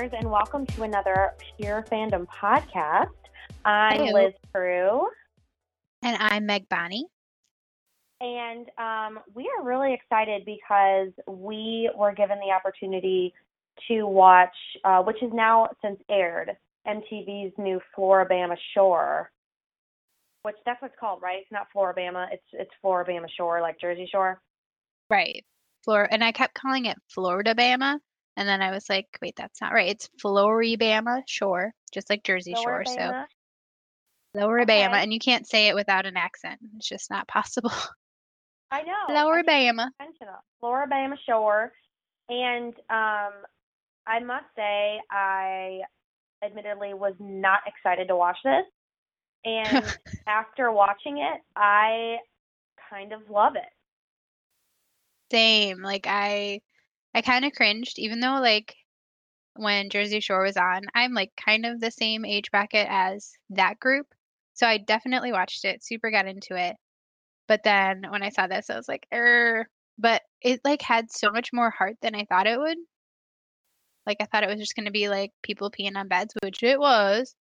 Listeners, and welcome to another Pure Fandom podcast. I'm Hello. Liz Prue, And I'm Meg Bonnie. and um, we are really excited because we were given the opportunity to watch, uh, which is now since aired, MTV's new Floribama Shore, which that's what it's called, right? It's not Floribama, it's it's Floribama Shore, like Jersey Shore. Right. Flor and I kept calling it Florida Bama. And then I was like, wait, that's not right. It's Floribama Shore, just like Jersey Shore. So Floribama. Okay. And you can't say it without an accent. It's just not possible. I know. Floribama. Floribama Shore. And um I must say I admittedly was not excited to watch this. And after watching it, I kind of love it. Same. Like I I kind of cringed, even though like when Jersey Shore was on, I'm like kind of the same age bracket as that group. So I definitely watched it, super got into it. But then when I saw this, I was like, er, but it like had so much more heart than I thought it would. Like I thought it was just gonna be like people peeing on beds, which it was.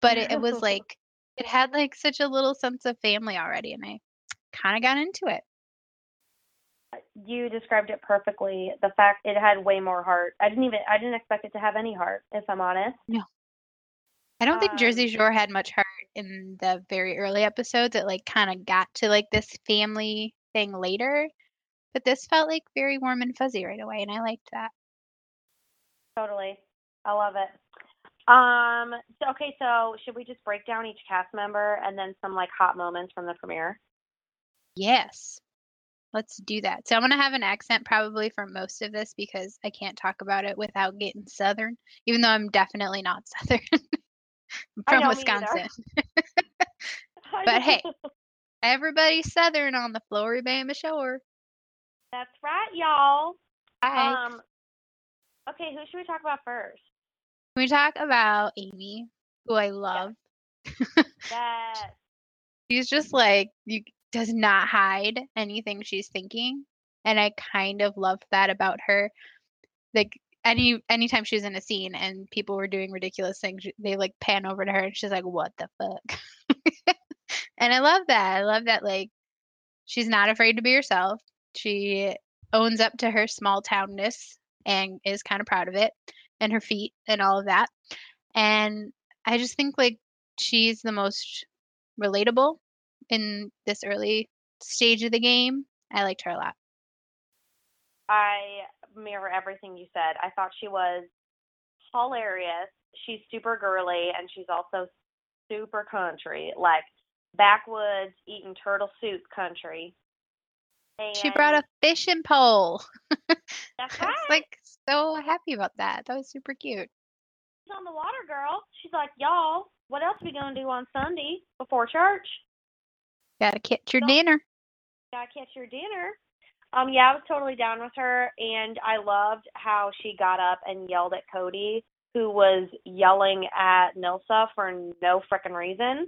But it, it was like it had like such a little sense of family already, and I kind of got into it. You described it perfectly. The fact it had way more heart. I didn't even I didn't expect it to have any heart, if I'm honest. No. I don't think Jersey Um, Shore had much heart in the very early episodes. It like kind of got to like this family thing later, but this felt like very warm and fuzzy right away, and I liked that. Totally. I love it. Um so okay, so should we just break down each cast member and then some like hot moments from the premiere? Yes, let's do that. So I'm gonna have an accent probably for most of this because I can't talk about it without getting Southern, even though I'm definitely not Southern. I'm from know, me neither. Wisconsin. But hey. know. Everybody's Southern on the Floribama Shore. That's right, y'all. Hi. Um, okay, who should we talk about first? Can we talk about Amy, who I love? Yes. She's just like you does not hide anything she's thinking, and I kind of love that about her. Like any anytime she's in a scene and people were doing ridiculous things, they like pan over to her and she's like, "What the fuck?" and I love that. I love that like she's not afraid to be herself. She owns up to her small townness and is kind of proud of it and her feet and all of that. And I just think like she's the most relatable in this early stage of the game. I liked her a lot. I mirror everything you said. I thought she was hilarious. She's super girly and she's also super country, like backwoods eating turtle soup country. And She brought a fishing pole. That's I right. was like so happy about that. That was super cute. She's on the water, girl. She's like, y'all, what else we gonna do on Sunday before church? Gotta catch your Don't- dinner. gotta catch your dinner. Um, yeah, I was totally down with her, and I loved how she got up and yelled at Cody, who was yelling at Nilsa for no frickin' reason.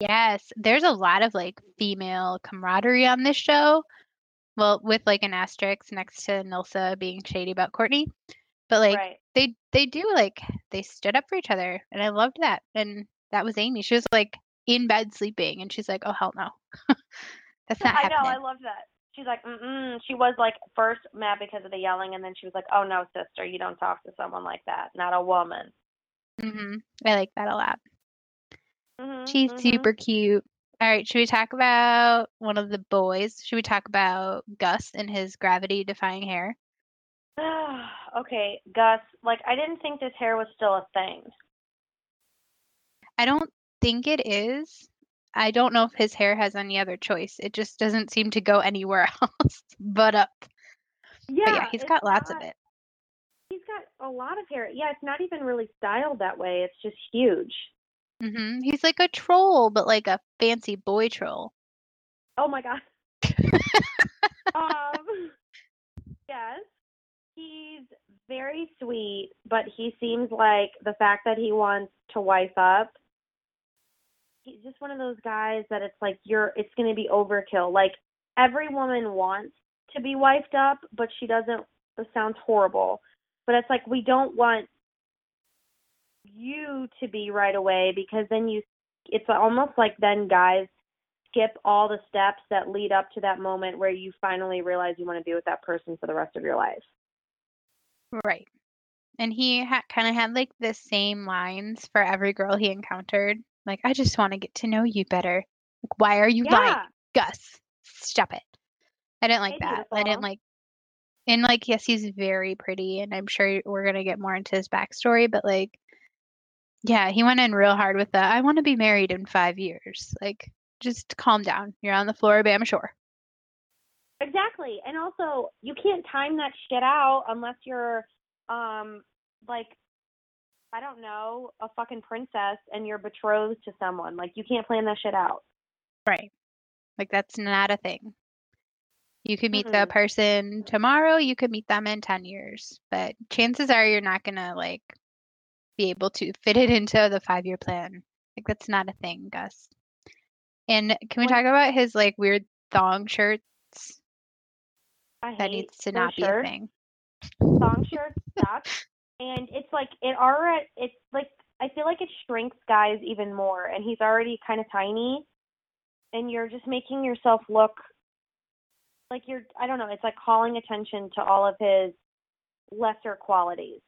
Yes, there's a lot of like female camaraderie on this show. Well, with like an asterisk next to Nilsa being shady about Courtney. But like right. they they do like they stood up for each other and I loved that. And that was Amy. She was like in bed sleeping and she's like, "Oh hell no." That's not I know. I loved that. She's like, mm mm. She was like first mad because of the yelling, and then she was like, oh no, sister, you don't talk to someone like that, not a woman. Mm-hmm. I like that a lot. hmm She's super cute. All right, should we talk about one of the boys? Should we talk about Gus and his gravity defying hair? okay, Gus. Like, I didn't think this hair was still a thing. I don't think it is. I don't know if his hair has any other choice. It just doesn't seem to go anywhere else but up. Yeah, But yeah, he's got lots not- of it. He's got a lot of hair. Yeah, it's not even really styled that way. It's just huge. Mm-hmm. He's like a troll, but like a fancy boy troll. Oh my god. um, yes, he's very sweet, but he seems like the fact that he wants to wife up. He's just one of those guys that it's like you're. It's going to be overkill. Like every woman wants to be wifed up, but she doesn't. This sounds horrible, but it's like we don't want you to be right away because then you it's almost like then guys skip all the steps that lead up to that moment where you finally realize you want to be with that person for the rest of your life. Right. And he ha- kind of had like the same lines for every girl he encountered. Like, I just want to get to know you better. Like, why are you lying? Gus, stop it. I didn't like Hey, that. I didn't like, and like, yes, he's very pretty, and I'm sure we're gonna get more into his backstory, but like, yeah, he went in real hard with that. I want to be married in five years. Like, just calm down. You're on the Floribama Shore. Exactly. And also, you can't time that shit out unless you're um like I don't know, a fucking princess and you're betrothed to someone. Like you can't plan that shit out. Right. Like, that's not a thing. You could meet the Mm-mm. person tomorrow, you could meet them in 10 years, but chances are you're not gonna like be able to fit it into the five year plan. Like, that's not a thing, Gus. And can we talk about his like weird thong shirts? I That needs to not be a thing. Thong shirts suck. And it's like it already it's like I feel like it shrinks guys even more and he's already kind of tiny and you're just making yourself look like you're I don't know, it's like calling attention to all of his lesser qualities.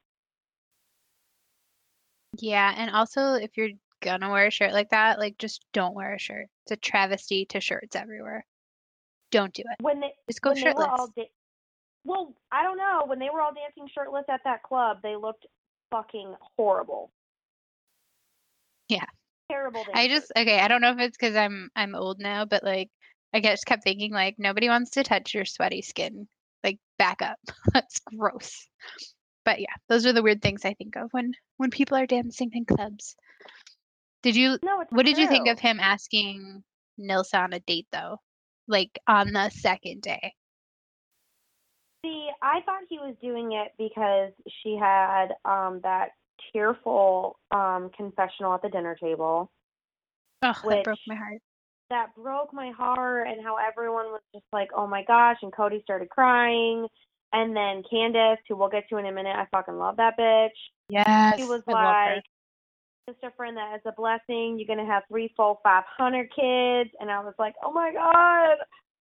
Yeah, and also if you're gonna wear a shirt like that, like just don't wear a shirt. It's a travesty to shirts everywhere. Don't do it. When they Just go when they shirtless. were all da- well, I don't know. When they were all dancing shirtless at that club, they looked fucking horrible. Yeah. Terrible. I just okay, I don't know if it's because I'm I'm old now, but like I just kept thinking like nobody wants to touch your sweaty skin. Like back up. That's gross. But yeah, those are the weird things I think of when when people are dancing in clubs. Did you no. What did you think of him asking Nilsa on a date though? Like on the second day. See, I thought he was doing it because she had um that tearful um confessional at the dinner table Oh, that broke my heart. that broke my heart and how everyone was just like, "Oh my gosh," and Cody started crying. And then Candace, who we'll get to in a minute, I fucking love that bitch. Yes. She was I like, "Sister friend, that is a blessing. You're gonna have three, full, five hundred kids." And I was like, "Oh my god!"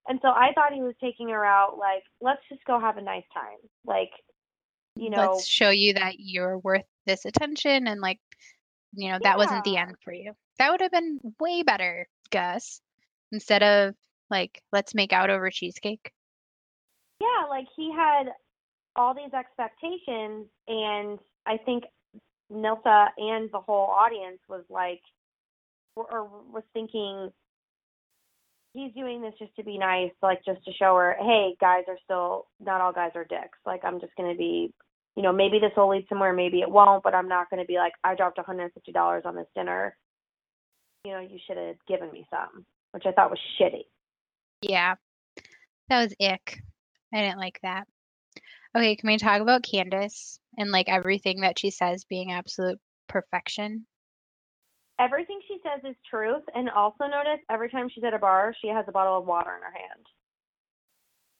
And so I thought he was taking her out like, "Let's just go have a nice time." Like, you know, let's show you that you're worth this attention and like you know that wasn't the end for you. That would have been way better gus instead of like let's make out over cheesecake. Yeah, like he had all these expectations, and I think Nilsa and the whole audience was like, or, or was thinking, he's doing this just to be nice, like just to show her, hey, guys are still not all guys are dicks. Like I'm just gonna be, you know, maybe this will lead somewhere, maybe it won't, but I'm not gonna be like, I dropped $150 on this dinner. You know, you should have given me some, which I thought was shitty. yeah that was ick i didn't like that okay can we talk about candace and like everything that she says being absolute perfection Everything she says is truth, and also notice every time she's at a bar, she has a bottle of water in her hand.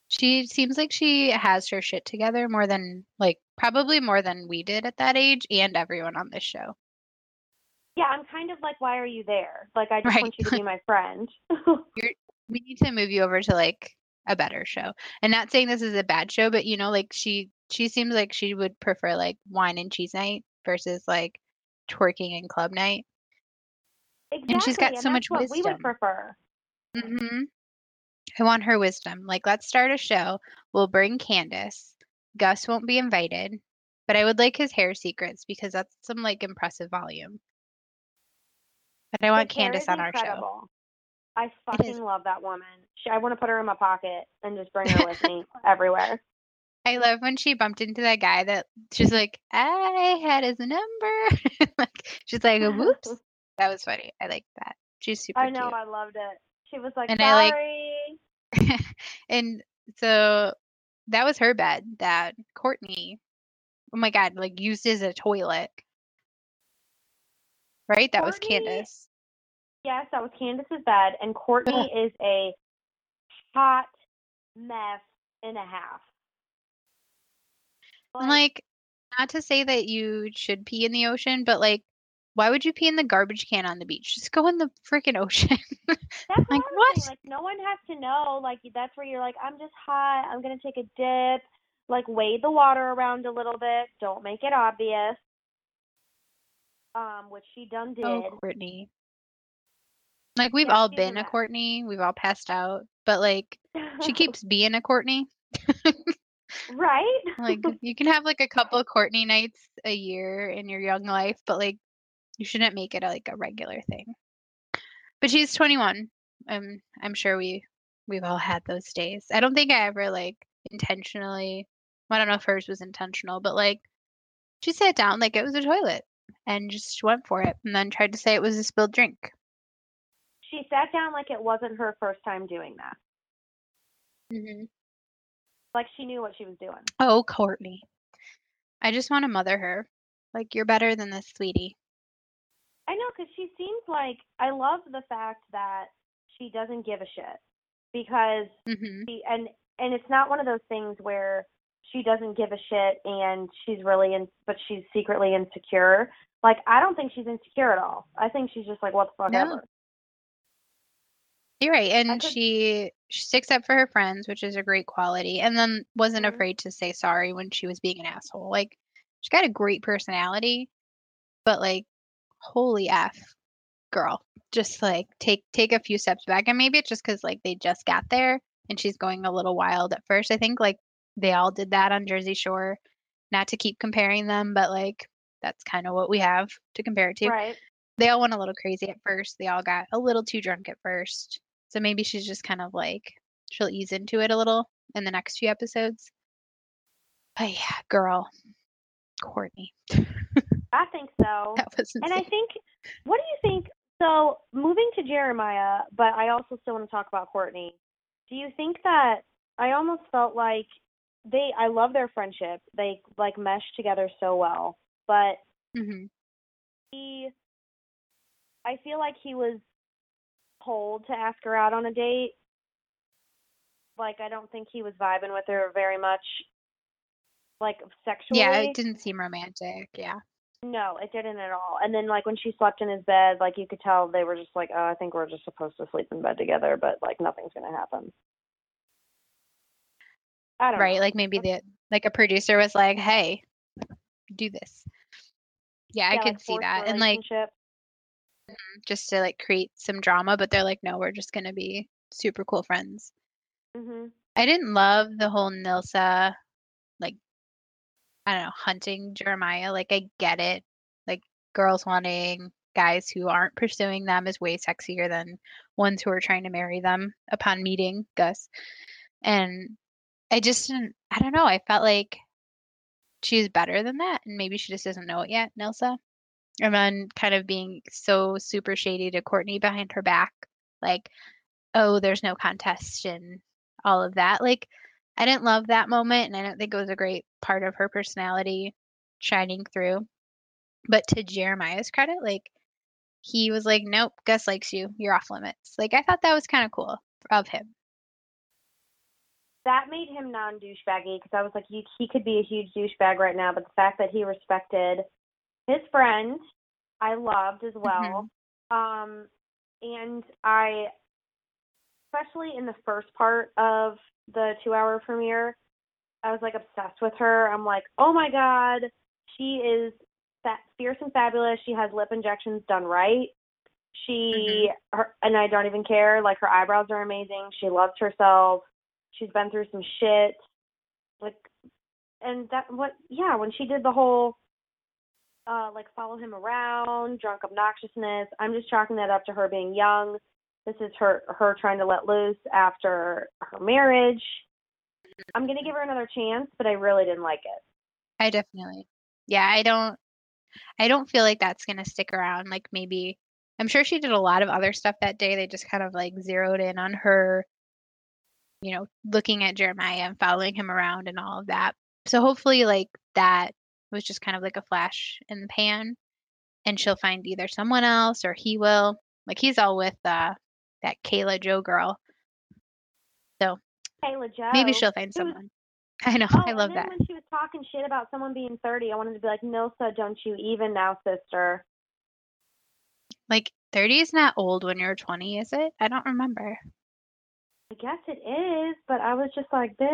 she seems like she has her shit together more than like probably more than we did at that age and everyone on this show Yeah, I'm kind of like, why are you there? Like, I just Right. want you to be my friend. we need to move you over to like a better show. And not saying this is a bad show, but you know, like she she seems like she would prefer like wine and cheese night versus like twerking and club night. Exactly. she's got so that's much what we would prefer. hmm I want her wisdom. Like, let's start a show. We'll bring Candace. Gus won't be invited, but I would like his hair secrets because that's some like impressive volume. But I want Candace on our show. I fucking love that woman. She, I want to put her in my pocket and just bring her with me everywhere. I love when she bumped into that guy that she's like, I had his number. like she's like, whoops. That was funny. I like that. She's super I know, cute. I loved it. She was like, And I like- sorry. and so that was her bed that Courtney, oh my God, like used as a toilet. Right? That was Courtney- Candace. Yes, that was Candace's bed, and Courtney is a hot mess and a half. And like, not to say that you should pee in the ocean, but like, why would you pee in the garbage can on the beach? Just go in the freaking ocean. That's like what? Like no one has to know. Like that's where you're like, I'm just hot. I'm gonna take a dip. Like wade the water around a little bit. Don't make it obvious. Um, which she done did. Oh, Courtney. Like we've Yeah, all been a. Courtney. We've all passed out, but like she keeps being a Courtney. right. Like you can have like a couple of Courtney nights a year in your young life, but like you shouldn't make it a, like a regular thing. But she's 21. Um, I'm sure we we've all had those days. I don't think I ever like intentionally. I don't know if hers was intentional, but like she sat down like it was a toilet and just went for it, and then tried to say it was a spilled drink. she sat down like it wasn't her first time doing that. Mm-hmm. Like she knew what she was doing. Oh, Courtney. I just want to mother her. Like you're better than this, sweetie. I know because she seems like I love the fact that she doesn't give a shit because Mm-hmm. she and and it's not one of those things where she doesn't give a shit and she's really in but she's secretly insecure. Like I don't think she's insecure at all. I think she's just like what the fuck No. ever. You're right, and could- she she sticks up for her friends, which is a great quality, and then wasn't Mhm. afraid to say sorry when she was being an asshole. Like she's got a great personality, but like holy f, girl, just like take take a few steps back, and maybe it's just because like they just got there and she's going a little wild at first. I think like they all did that on Jersey Shore. Not to keep comparing them, but like that's kind of what we have to compare it to Right. they all went a little crazy at first. They all got a little too drunk at first. So maybe she's just kind of like she'll ease into it a little in the next few episodes. But yeah, girl, Courtney, I think so. that was insane. And I think, what do you think? So moving to Jeremiah, but I also still want to talk about Courtney. Do you think that I almost felt like they? I love their friendship. They like mesh together so well. But hmm he, I feel like he was told to ask her out on a date. Like I don't think he was vibing with her very much, like sexually. Yeah, it didn't seem romantic. Yeah. No, it didn't at all. And then like when she slept in his bed, like you could tell they were just like, oh, I think we're just supposed to sleep in bed together, but like nothing's gonna happen. I don't Right. know. Like maybe the like a producer was like, "Hey, do this." Yeah, I could like see that, and like just to like create some drama. But they're like, "No, we're just gonna be super cool friends." Mm-hmm. I didn't love the whole Nilsa, like, I don't know, hunting Jeremiah. Like, I get it. Like, girls wanting guys who aren't pursuing them is way sexier than ones who are trying to marry them upon meeting Gus. And I just didn't, I don't know. I felt like she's better than that. And maybe she just doesn't know it yet, Nilsa. And then kind of being so super shady to Courtney behind her back. Like, oh, there's no contest and all of that. Like, I didn't love that moment, and I don't think it was a great part of her personality shining through. But to Jeremiah's credit, like, he was like, nope, Gus likes you. You're off limits. Like, I thought that was kind of cool of him. That made him non douchebaggy because I was like, he, he could be a huge douchebag right now, but the fact that he respected his friend, I loved as well. Um, and I, especially in the first part of the two hour premiere, I was like obsessed with her. I'm like, oh my god, she is fa- fierce and fabulous. She has lip injections done right. She, her, and I don't even care. Like her eyebrows are amazing. She loves herself. She's been through some shit. Like, and that what? Yeah, when she did the whole uh like follow him around, drunk obnoxiousness. I'm just chalking that up to her being young. This is her her trying to let loose after her marriage. I'm gonna give her another chance, but I really didn't like it. I definitely. Yeah, I don't I don't feel like that's to stick around. Like maybe I'm sure she did a lot of other stuff that day. They just kind of like zeroed in on her you know, looking at Jeremiah and following him around and all of that. So hopefully like that was just kind of like a flash in the pan and she'll find either someone else or he will. Like he's all with uh that Kayla Joe girl. So Kayla Joe. Maybe she'll find someone. I know. Oh, I love that. when she was talking shit about someone being 30, I wanted to be like, Nilsa, don't you even now, sister. Like 30 is not old when you're 20, is it? I don't remember. I guess it is, but I was just like, bish,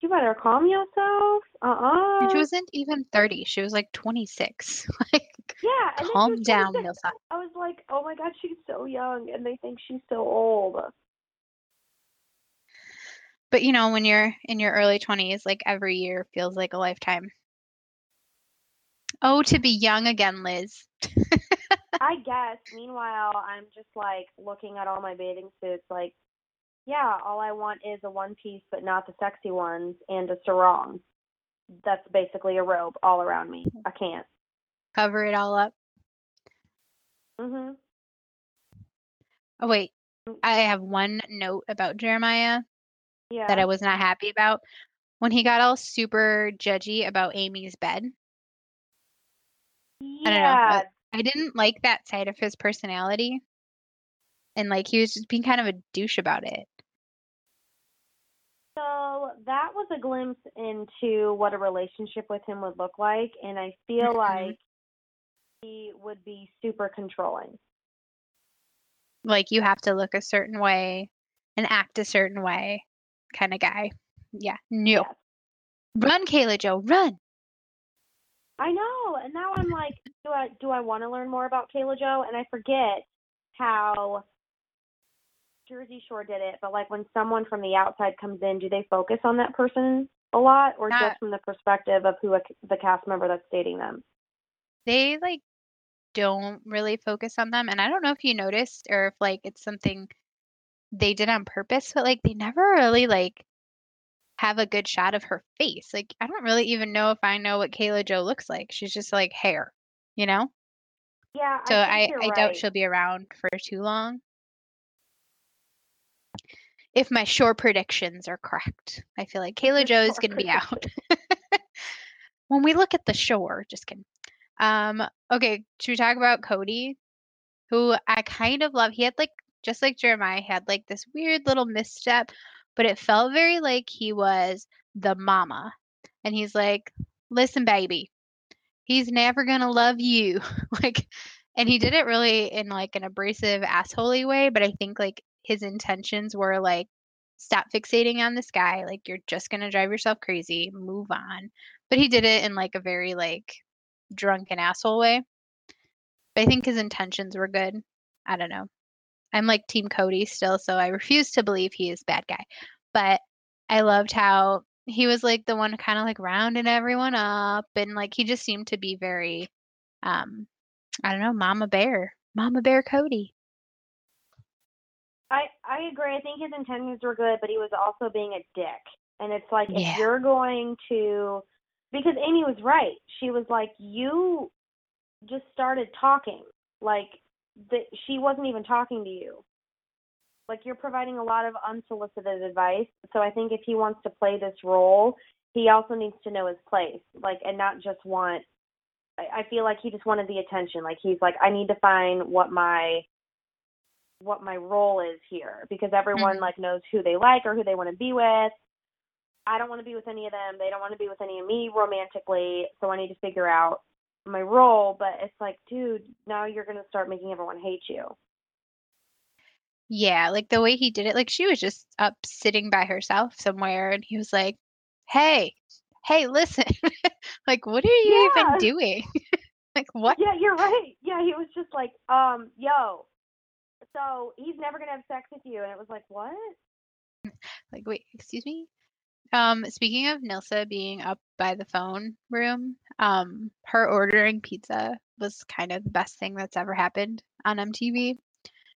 you better calm yourself. Uh-uh. And she uh-uh. wasn't even 30. She was like 26. Like, yeah, and calm down, 26. Nilsa. I was like, oh my god, she's so young, and they think she's so old. But you know, when you're in your early 20s, like every year feels like a lifetime. Oh, to be young again, Liz. I guess. Meanwhile, I'm just like looking at all my bathing suits, like, yeah, all I want is a one piece, but not the sexy ones, and a sarong. That's basically a robe all around me. Mm. I can't. Cover it all up. Mhm. Oh, wait. I have one note about Jeremiah Yeah. that I was not happy about. When he got all super judgy about Amy's bed, I don't know. yeah. I didn't like that side of his personality. And like he was just being kind of a douche about it. So that was a glimpse into what a relationship with him would look like, and I feel Mhm. like he would be super controlling. Like you have to look a certain way and act a certain way kind of guy. Yeah. No. Yes. Run, Kayla Joe, run. I know, and now I'm like, do I do I want to learn more about Kayla Joe? And I forget how Jersey Shore did it, but like when someone from the outside comes in, do they focus on that person a lot, or Not- just from the perspective of who a, the cast member that's dating them? They like don't really focus on them. And I don't know if you noticed or if like it's something they did on purpose, but like they never really like have a good shot of her face. Like I don't really even know if I know what Kayla Joe looks like. She's just like hair, you know? Yeah, So I I, I, you're doubt right. she'll be around for too long. If my shore predictions are correct, I feel like Kayla Joe is going to be out. when we look at the shore, just kidding. Um, okay, should we talk about Cody, who I kind of love? He had like just like Jeremiah had like this weird little misstep, but it felt very like he was the mama, and he's like, "Listen, baby, he's never gonna love you," like, and he did it really in like an abrasive, assholey way, but I think like his intentions were like, "Stop fixating on this guy. Like, you're just gonna drive yourself crazy. Move on." But he did it in like a very like drunken asshole way. But I think his intentions were good. I don't know. I'm like Team Cody still, so I refuse to believe he is bad guy. But I loved how he was like the one kind of like rounding everyone up and like he just seemed to be very um I don't know, Mama Bear. Mama Bear Cody. I I agree. I think his intentions were good, but he was also being a dick. And it's like Yeah. if you're going to because Amy was right. She was like you just started talking. Like that she wasn't even talking to you. Like you're providing a lot of unsolicited advice. So I think if he wants to play this role, he also needs to know his place. Like and not just want I, I feel like he just wanted the attention. Like he's like, I need to find what my what my role is here because everyone Mhm. like knows who they like or who they want to be with. I don't want to be with any of them. They don't want to be with any of me romantically, so I need to figure out my role, but it's like, dude, now you're going to start making everyone hate you. Yeah, like the way he did it, like she was just up sitting by herself somewhere and he was like, Hey, hey, listen. like what are you Yeah. even doing? like what? Yeah, you're right. Yeah, he was just like, um, yo. So, he's never going to have sex with you and it was like, what? Like, wait, excuse me? Um, speaking of Nilsa being up by the phone room, um, her ordering pizza was kind of the best thing that's ever happened on MTV.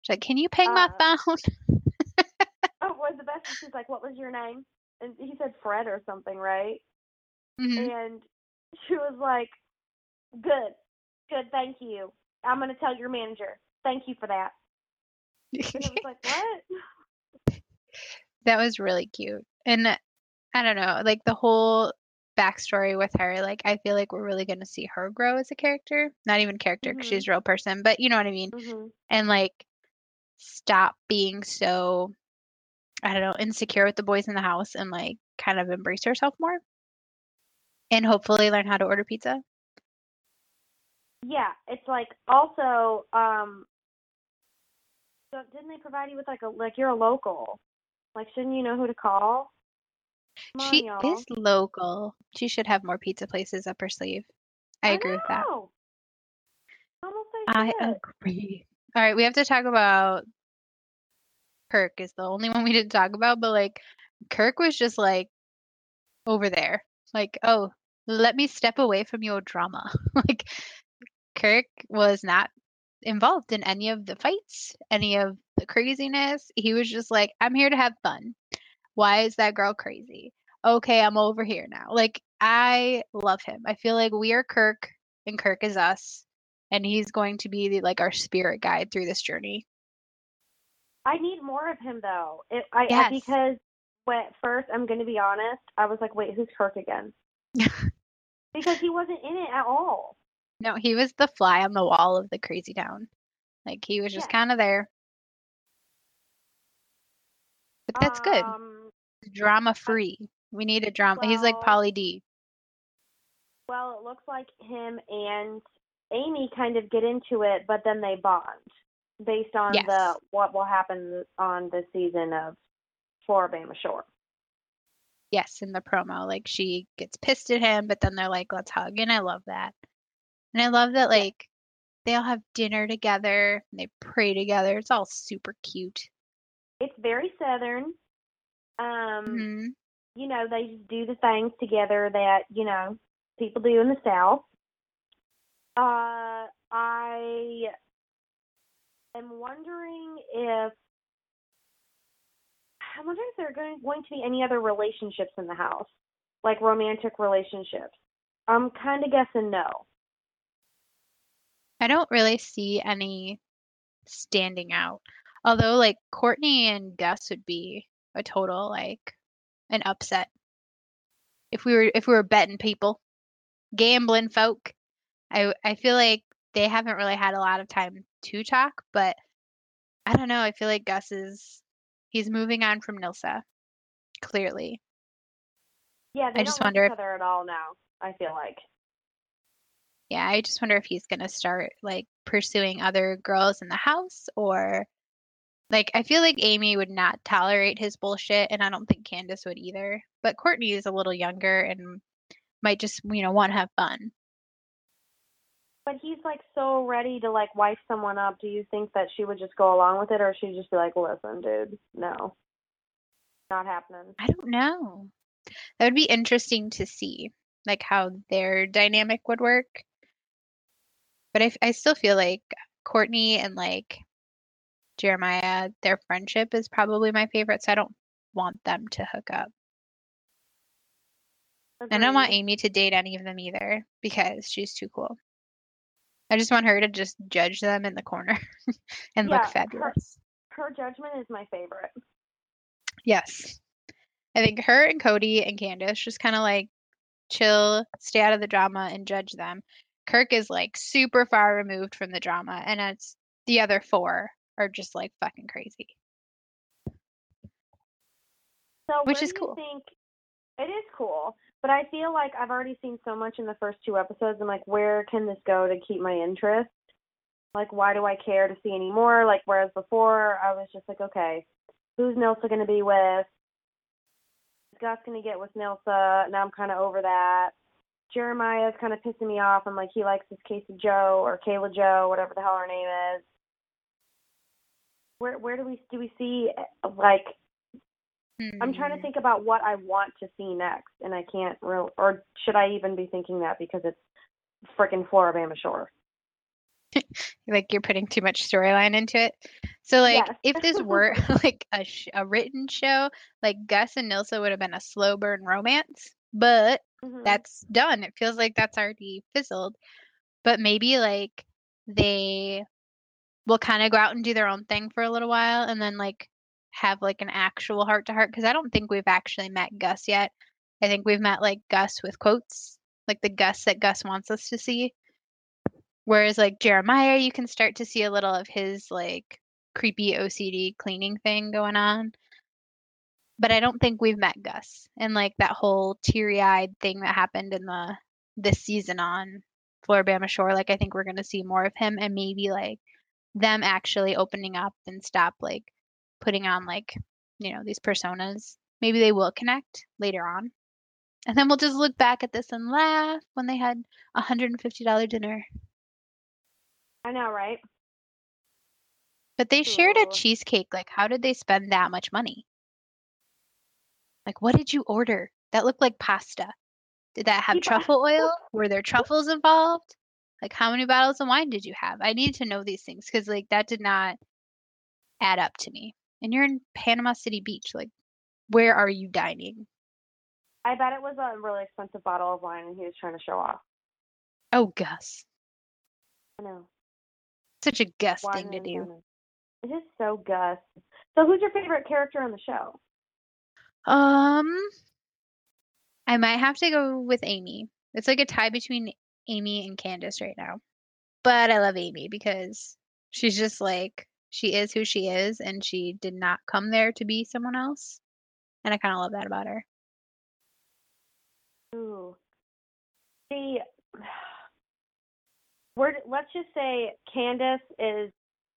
She's like, Can you ping my Uh, phone? Oh, was the best. She's like, what was your name? And he said Fred or something, right? Mhm. And she was like, good, good, thank you. I'm going to tell your manager. Thank you for that. And it was like, what? that was really cute. And I don't know, like the whole backstory with her, like I feel like we're really going to see her grow as a character. Not even character because Mhm. she's a real person, but you know what I mean. hmm And like stop being so I don't know, insecure with the boys in the house and like kind of embrace herself more and hopefully learn how to order pizza. Yeah, it's like also um so didn't they provide you with like a like you're a local. Like shouldn't you know who to call? On, She y'all. is local. She should have more pizza places up her sleeve. I agree with that. Almost I agree. All right, we have to talk about Kirk is the only one we didn't talk about, but like Kirk was just like over there. Like, oh, let me step away from your drama. like Kirk was not involved in any of the fights, any of the craziness. He was just like, I'm here to have fun. Why is that girl crazy? Okay, I'm over here now. Like, I love him. I feel like we are Kirk and Kirk is us. And he's going to be the, like our spirit guide through this journey. I need more of him though. It, I, I because when, first I'm going to be honest, I was like, wait, who's Kirk again? because he wasn't in it at all. No, he was the fly on the wall of the crazy town. Like he was just Yeah. kind of there. But that's good. Um, Drama free. We need a drama. He's like well- Pauly D. well, it looks like him and Amy kind of get into it, but then they bond based on Yes. the what will happen on the season of Floribama Shore. Yes, in the promo. Like she gets pissed at him, but then they're like, let's hug. And I love that. And I love that like they all have dinner together and they pray together. It's all super cute. It's very southern. Um, hmm you know, they just do the things together that, you know, people do in the South. Uh, I am wondering if I'm wondering if there are going, going to be any other relationships in the house, like romantic relationships. I'm kind of guessing no. I don't really see any standing out. Although like Courtney and Gus would be a total like an upset. If we were if we were betting people, gambling folk. I I feel like they haven't really had a lot of time to talk, but I don't know, I feel like Gus is he's moving on from Nilsa. Clearly. Yeah, I just wonder each if- other at all now. I feel like. Yeah, I just wonder if he's gonna start like pursuing other girls in the house or like I feel like Amy would not tolerate his bullshit and I don't think Candace would either. But Courtney is a little younger and might just, you know, want to have fun. But he's like so ready to like wife someone up. Do you think that she would just go along with it, or she'd just be like, "Listen, dude, no, not happening." I don't know. That would be interesting to see like how their dynamic would work. But I, I still feel like Courtney and like Jeremiah, their friendship is probably my favorite, so I don't want them to hook up. I don't want Amy to date any of them either because she's too cool. I just want her to just judge them in the corner and Yeah, look her- fabulous. Her judgment is my favorite. Yes. I think her and Cody and Candace just kind of like chill, stay out of the drama and judge them. Kirk is like super far removed from the drama and it's the other four are just like fucking crazy. So Which is cool. think it is cool? But I feel like I've already seen so much in the first two episodes. I'm like, where can this go to keep my interest? Like, why do I care to see any more? Like, whereas before I was just like, okay, who's Nilsa going to be with? Is Gus going to get with Nilsa? Now I'm kind of over that. Jeremiah's kind of pissing me off. I'm like, he likes this Casey Joe or Kayla Joe, whatever the hell her name is. Where where do we do we see like I'm trying to Hmm. think about what I want to see next, and I can't real. Or should I even be thinking that because it's freaking Floribama Shore? like you're putting too much storyline into it. So like Yes. if this were like a sh- a written show, like Gus and Nilsa would have been a slow burn romance, but Mhm. that's done. It feels like that's already fizzled. But maybe like they will kind of go out and do their own thing for a little while and then like have like an actual heart to heart because I don't think we've actually met Gus yet. I think we've met like Gus with quotes, like the Gus that Gus wants us to see. Whereas like Jeremiah, you can start to see a little of his like creepy OCD cleaning thing going on. but I don't think we've met Gus. And like that whole teary-eyed thing that happened in the this season on Floribama Shore, like I think we're gonna see more of him and maybe like them actually opening up and stop like putting on like you know these personas. Maybe they will connect later on. And then we'll just look back at this and laugh when they had a hundred and fifty dollar dinner. I know, right? But they shared a cheesecake. Like, how did they spend that much money? Like, what did you order? That looked like pasta. Did that have truffle oil? Were there truffles involved? Like, how many bottles of wine did you have? I need to know these things because, like, that did not add up to me. And you're in Panama City Beach. Like, where are you dining? I bet it was a really expensive bottle of wine and he was trying to show off. Oh, Gus. I know. Such a Gus Wine thing to do. lemon. It is so Gus. So who's your favorite character on the show? Um, I might have to go with Amy. It's like a tie between Amy and Candace right now. But I love Amy because she's just like she is who she is and she did not come there to be someone else. And I kind of love that about her. Ooh. See, we're, let's just say Candace is,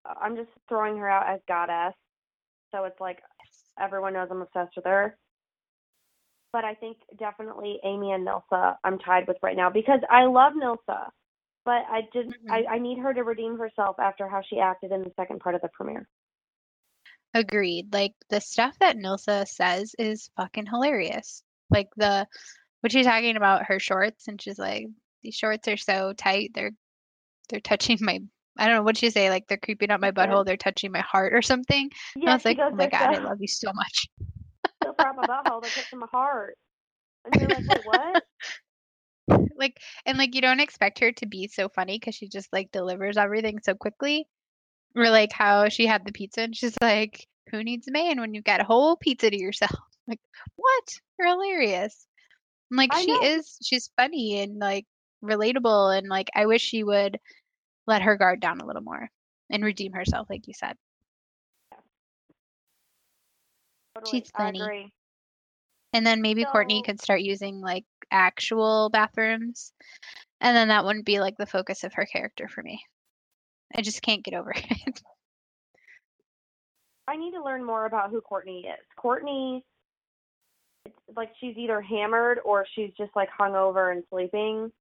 I'm just throwing her out as goddess. So it's like everyone knows I'm obsessed with her. But I think definitely Amy and Nilsa I'm tied with right now because I love Nilsa. But I just I, mm-hmm. I need her to redeem herself after how she acted in the second part of the premiere. Agreed. Like the stuff that Nilsa says is fucking hilarious. Like the what she's talking about her shorts and she's like, These shorts are so tight, they're they're touching my I don't know what she say, like they're creeping up my butthole, they're touching my heart or something. And I was like, Oh my "They're god, I love you so much. Far up my butthole, they're touching my heart. And you're like, wait, what? like and like you don't expect her to be so funny because she just like delivers everything so quickly or like how she had the pizza and she's like who needs a man when you've got a whole pizza to yourself like what you're hilarious and like I she know. is she's funny and like relatable and like i wish she would let her guard down a little more and redeem herself like you said Totally, She's funny. I agree. and then maybe courtney could start using like actual bathrooms and then that wouldn't be like the focus of her character for me i just can't get over it I need to learn more about who Courtney is. Courtney, it's like she's either hammered or she's just like hungover and sleeping.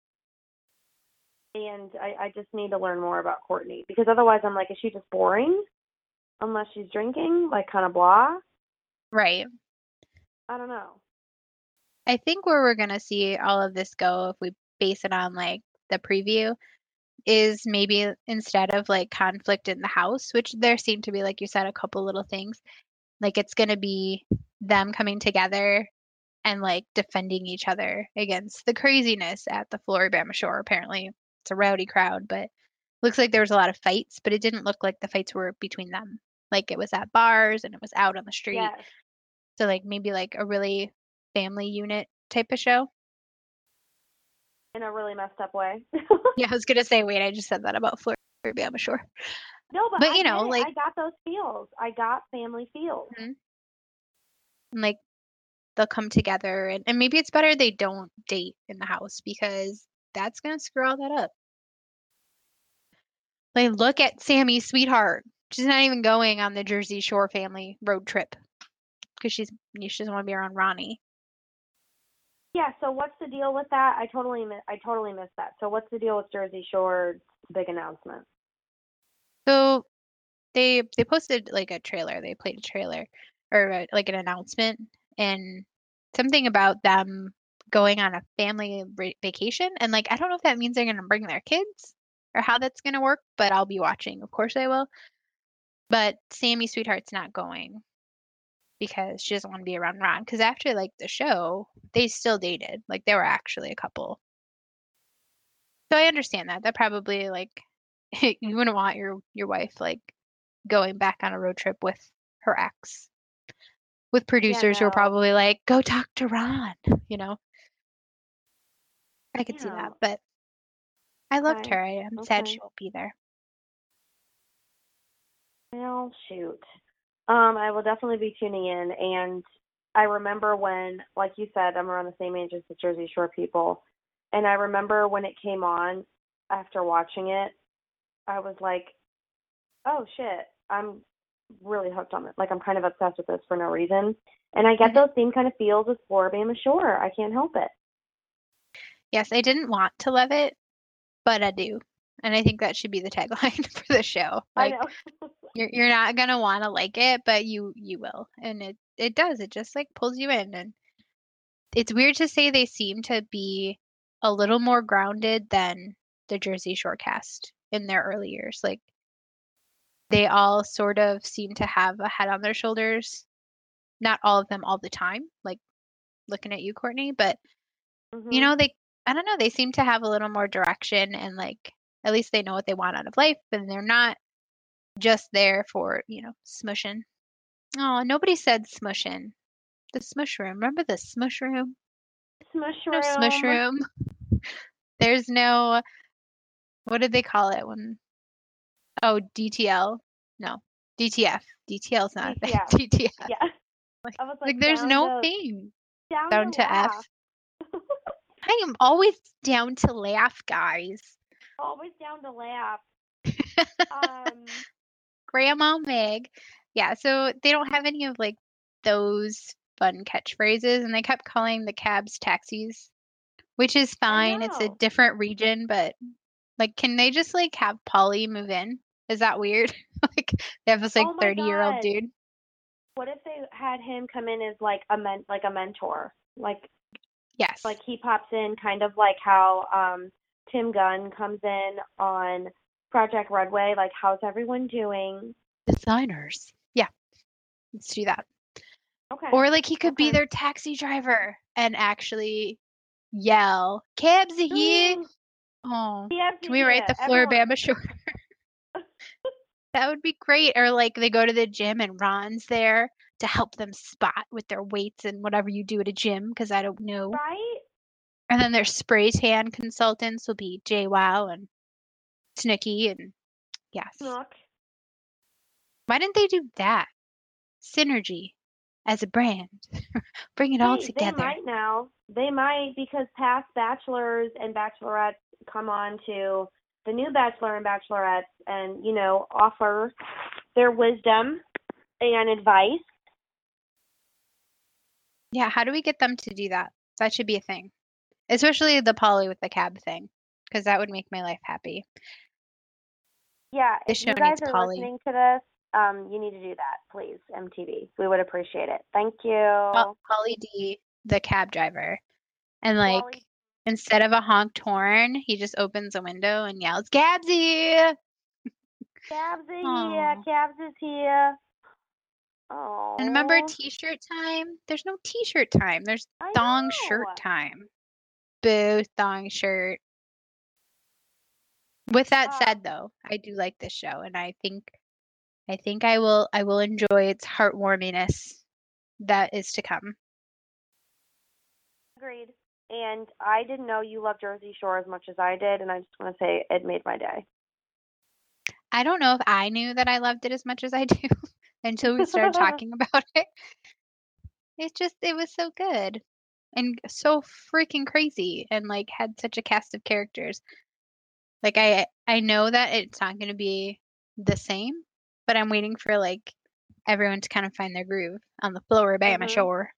And I, I just need to learn more about Courtney because otherwise I'm like, is she just boring? Unless she's drinking, like kind of blah. Right I don't know. I think where we're gonna see all of this go, if we base it on like the preview, is maybe instead of like conflict in the house, which there seem to be, like you said, a couple little things, like it's gonna be them coming together and like defending each other against the craziness at the Floribama Shore. Apparently, it's a rowdy crowd, but looks like there was a lot of fights, but it didn't look like the fights were between them. Like it was at bars and it was out on the street. Yes. So like maybe like a really family unit type of show. In a really messed up way. Yeah, I was gonna say, wait, I just said that about Florida, I'm sure. no, but, But, you know, like- I got those feels. I got family feels. Mhm. And like they'll come together and, and maybe it's better they don't date in the house because that's gonna screw all that up. Like look at Sammi's sweetheart. She's not even going on the Jersey Shore family road trip. Because she's she doesn't want to be around Ronnie. Yeah. So what's the deal with that? I totally mi- I totally missed that. So what's the deal with Jersey Shore's big announcement? So they they posted like a trailer. They played a trailer or uh, like an announcement and something about them going on a family va- vacation. And like I don't know if that means they're gonna bring their kids or how that's gonna work, but I'll be watching. Of course I will. But Sammi Sweetheart's not going because she doesn't want to be around Ron. Because after like the show, they still dated. Like they were actually a couple. So I understand that. That probably like you wouldn't want your your wife like going back on a road trip with her ex. With producers who are probably like, go talk to Ron, you know. I could see that, but I loved Okay. her. I'm sad she won't be there. Well, shoot. Um, I will definitely be tuning in, and I remember when, like you said, I'm around the same age as the Jersey Shore people, and I remember when it came on after watching it, I was like, oh shit, I'm really hooked on it. Like I'm kind of obsessed with this for no reason. And I get Mhm. those same kind of feels with Floribama Shore. I can't help it. Yes, I didn't want to love it, but I do. And I think that should be the tagline for the show. Like I know. you're you're not gonna want to like it, but you you will. And it it does. It just like pulls you in and it's weird to say they seem to be a little more grounded than the Jersey Shore cast in their early years. Like they all sort of seem to have a head on their shoulders. Not all of them all the time, like looking at you, Courtney, but you Mhm. know, they I don't know, they seem to have a little more direction and like at least they know what they want out of life and they're not just there for, you know, smushing. Oh, nobody said smushin'. The smush room. Remember the smush room? Smush room. No smush room. There's no what did they call it when oh DTL? No. DTF. DTL's not a thing. DTF. DTF. Yeah. Like, like, like there's no thing down, down to F. I am always down to laugh, guys. Always down to laugh. Um, Grandma Meg. Yeah, so they don't have any of like those fun catchphrases, and they kept calling the cabs taxis, which is fine. It's a different region, but like, can they just like have Pauly move in? Is that weird? like, they have this like Oh my 30 year old dude. what if they had him come in as like a men like a mentor? Like Yes. like he pops in kind of like how um Tim Gunn comes in on Project Runway, like how's everyone doing? designers. Yeah. Let's do that. Okay. Or like he could be their taxi driver and actually yell, cabs are here. Oh. Yeah, Can we write the everyone- Floribama Shore? that would be great. Or like they go to the gym and Ron's there to help them spot with their weights and whatever you do at a gym because I don't know. Right? And then their spray tan consultants will be JWoww and Snooki and yes. Snook. Why didn't they do that? Synergy as a brand. Bring it all together. They might now. They might because past bachelors and bachelorettes come on to the new bachelor and bachelorettes and, you know, offer their wisdom and advice. Yeah, how do we get them to do that? That should be a thing. Especially the Pauly with the cab thing, because that would make my life happy. Yeah, This if you guys are Pauly. listening to this, um, you need to do that, please, MTV. We would appreciate it. Thank you. Pol- Pauly D, the cab driver. And like Wally- instead of a honked horn, he just opens a window and yells, Gabsy! Cabs is here. Cabs is here. Oh. And remember t-shirt time? There's no t-shirt time. There's thong shirt time. Boo, thong shirt. With that said though, I do like this show and I think I think I will I will enjoy its heartwarminess that is to come. Agreed. And I didn't know you loved Jersey Shore as much as I did, and I just want to say it made my day. I don't know if I knew that I loved it as much as I do until we started talking about it. It just it was so good and so freaking crazy and like had such a cast of characters. Like I I know that it's not going to be the same, but I'm waiting for like everyone to kind of find their groove on the Floribama Mhm. shore.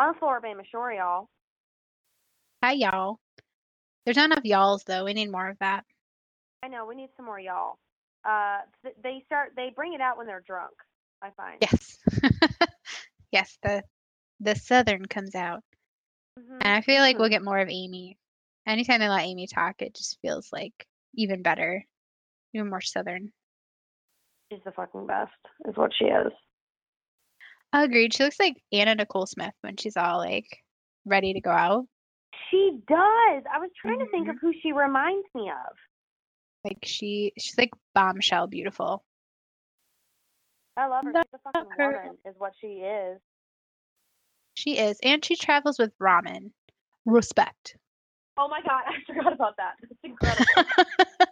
On the Floribama Shore, y'all. Hi y'all. There's not enough y'alls though. We need more of that. I know we need some more y'all. Uh, th- they start they bring it out when they're drunk. I find. Yes. yes, the the southern comes out. Mhm, And I feel like we'll mhm. get more of Amy. Anytime they let Amy talk, it just feels like even better, even more southern. She's the fucking best, is what she is. I agreed. She looks like Anna Nicole Smith when she's all like ready to go out. She does. I was trying to think of who she reminds me of. Like she she's like bombshell beautiful. I love her. She's a fucking her. woman, is what she is. She is. And she travels with ramen. Respect. Oh my god, I forgot about that. It's incredible.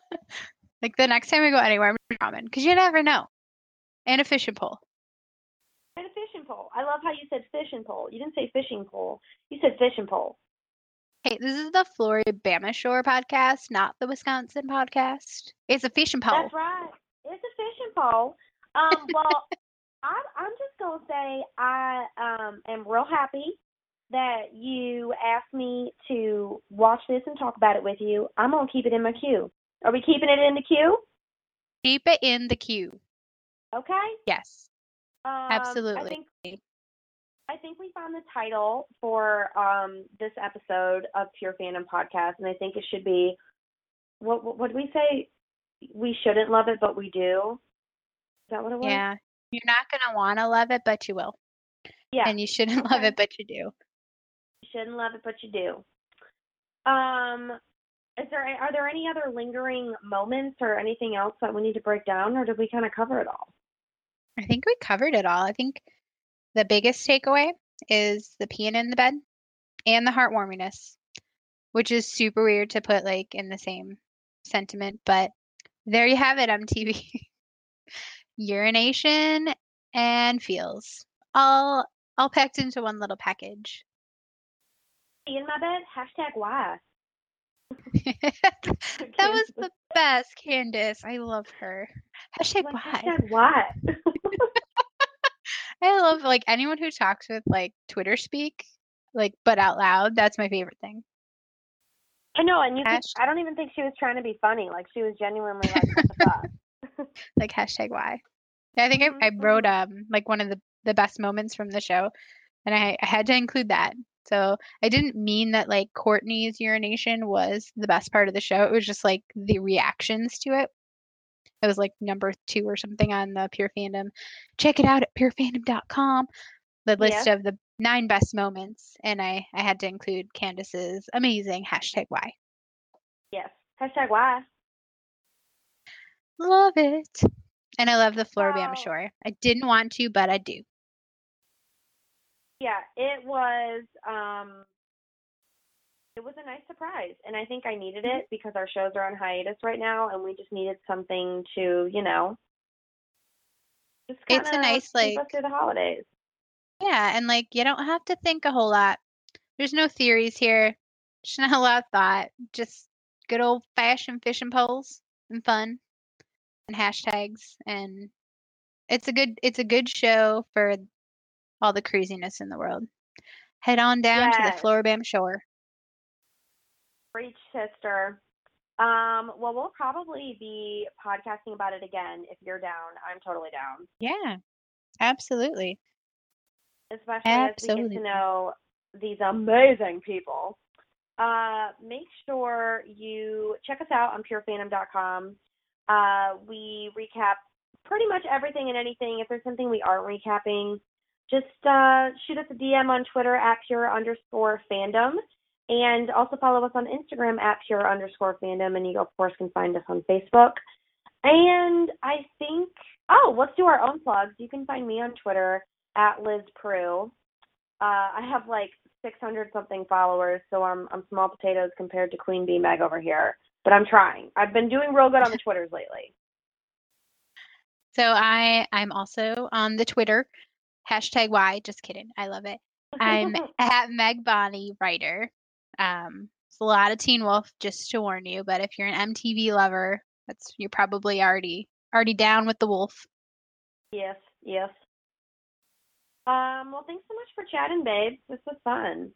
like the next time we go anywhere, I'm ramen. Because you never know. And a fishing pole. and a fishing fishing pole. I love how you said fishing pole. You didn't say fishing pole. You said fishing pole. Hey, this is the Floribama Shore podcast, not the Wisconsin podcast. It's a fishing pole. That's right. It's a fishing pole. Um, well, I'm I'm just gonna say I um am real happy that you asked me to watch this and talk about it with you. I'm gonna keep it in my queue. Are we keeping it in the queue? Keep it in the queue. Okay. Yes, Um, absolutely. I think I think we found the title for um this episode of Pure Fandom Podcast, and I think it should be what what, what did we say? We shouldn't love it, but we do. Is that what it was? yeah, you're not gonna want to love it, but you will, Yeah. and you shouldn't love it, but you do. You shouldn't love it, but you do. Um, is there are there any other lingering moments or anything else that we need to break down, or did we kind of cover it all? I think we covered it all. I think the biggest takeaway is the peeing in the bed and the heartwarminess, which is super weird to put like in the same sentiment, but there you have it, MTV. Urination and feels all all packed into one little package. In my bed. Hashtag why. that was the best, Candace. I love her. Hashtag Like, why. hashtag why. I love like anyone who talks with like Twitter speak, like but out loud. That's my favorite thing. I know, and you. Could, I don't even think she was trying to be funny. Like she was genuinely like, "What the fuck?" Like hashtag why. Yeah, I think I, I wrote um like one of the the best moments from the show, and I, I had to include that. So I didn't mean that like Courtney's urination was the best part of the show. It was just like the reactions to it. It was like number two or something on the Pure Fandom. Check it out at purefandom.com. The list of the nine best moments, and I I had to include Candace's amazing hashtag why. Yes. Hashtag why. Love it. And I love the Floribama Wow. Shore. I didn't want to, but I do. Yeah, it was. Um, it was a nice surprise, and I think I needed Mm-hmm. it because our shows are on hiatus right now, and we just needed something to, you know, just It's a nice, like- through the holidays. Yeah, and like you don't have to think a whole lot. There's no theories here. Just not a lot of thought. Just good old fashioned fishing poles and fun and hashtags and it's a good it's a good show for all the craziness in the world. Head on down to the Floribama shore. Preach, sister. Um, well, we'll probably be podcasting about it again if you're down. I'm totally down, Yeah. Absolutely. especially as we get to know these amazing people. Uh, make sure you check us out on purefandom.com. Uh, we recap pretty much everything and anything. If there's something we aren't recapping, just uh, shoot us a DM on Twitter at pure underscore fandom. And also follow us on Instagram at pure underscore fandom. And you, of course, can find us on Facebook. And I think, oh, let's do our own plugs. You can find me on Twitter at Liz Prue. Uh, I have like 600 something followers, so I'm I'm small potatoes compared to Queen Bee Meg over here. But I'm trying. I've been doing real good on the Twitters lately. So I I'm also on the Twitter. Hashtag why, just kidding. I love it. I'm at Meg Bonnie writer. Um, it's a lot of Teen Wolf, just to warn you. But if you're an MTV lover, that's you're probably already already down with the wolf. yes, yes. Um, well, thanks so much for chatting, babes. This was fun.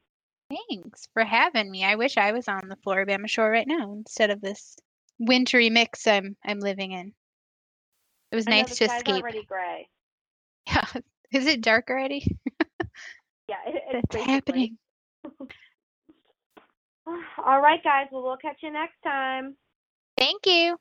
Thanks for having me. I wish I was on the Floribama shore right now instead of this wintry mix I'm I'm living in. It was I nice to escape. already gray. Yeah. Is it dark already? Yeah, it, it's basically- happening. All right, guys. Well, we'll catch you next time. Thank you.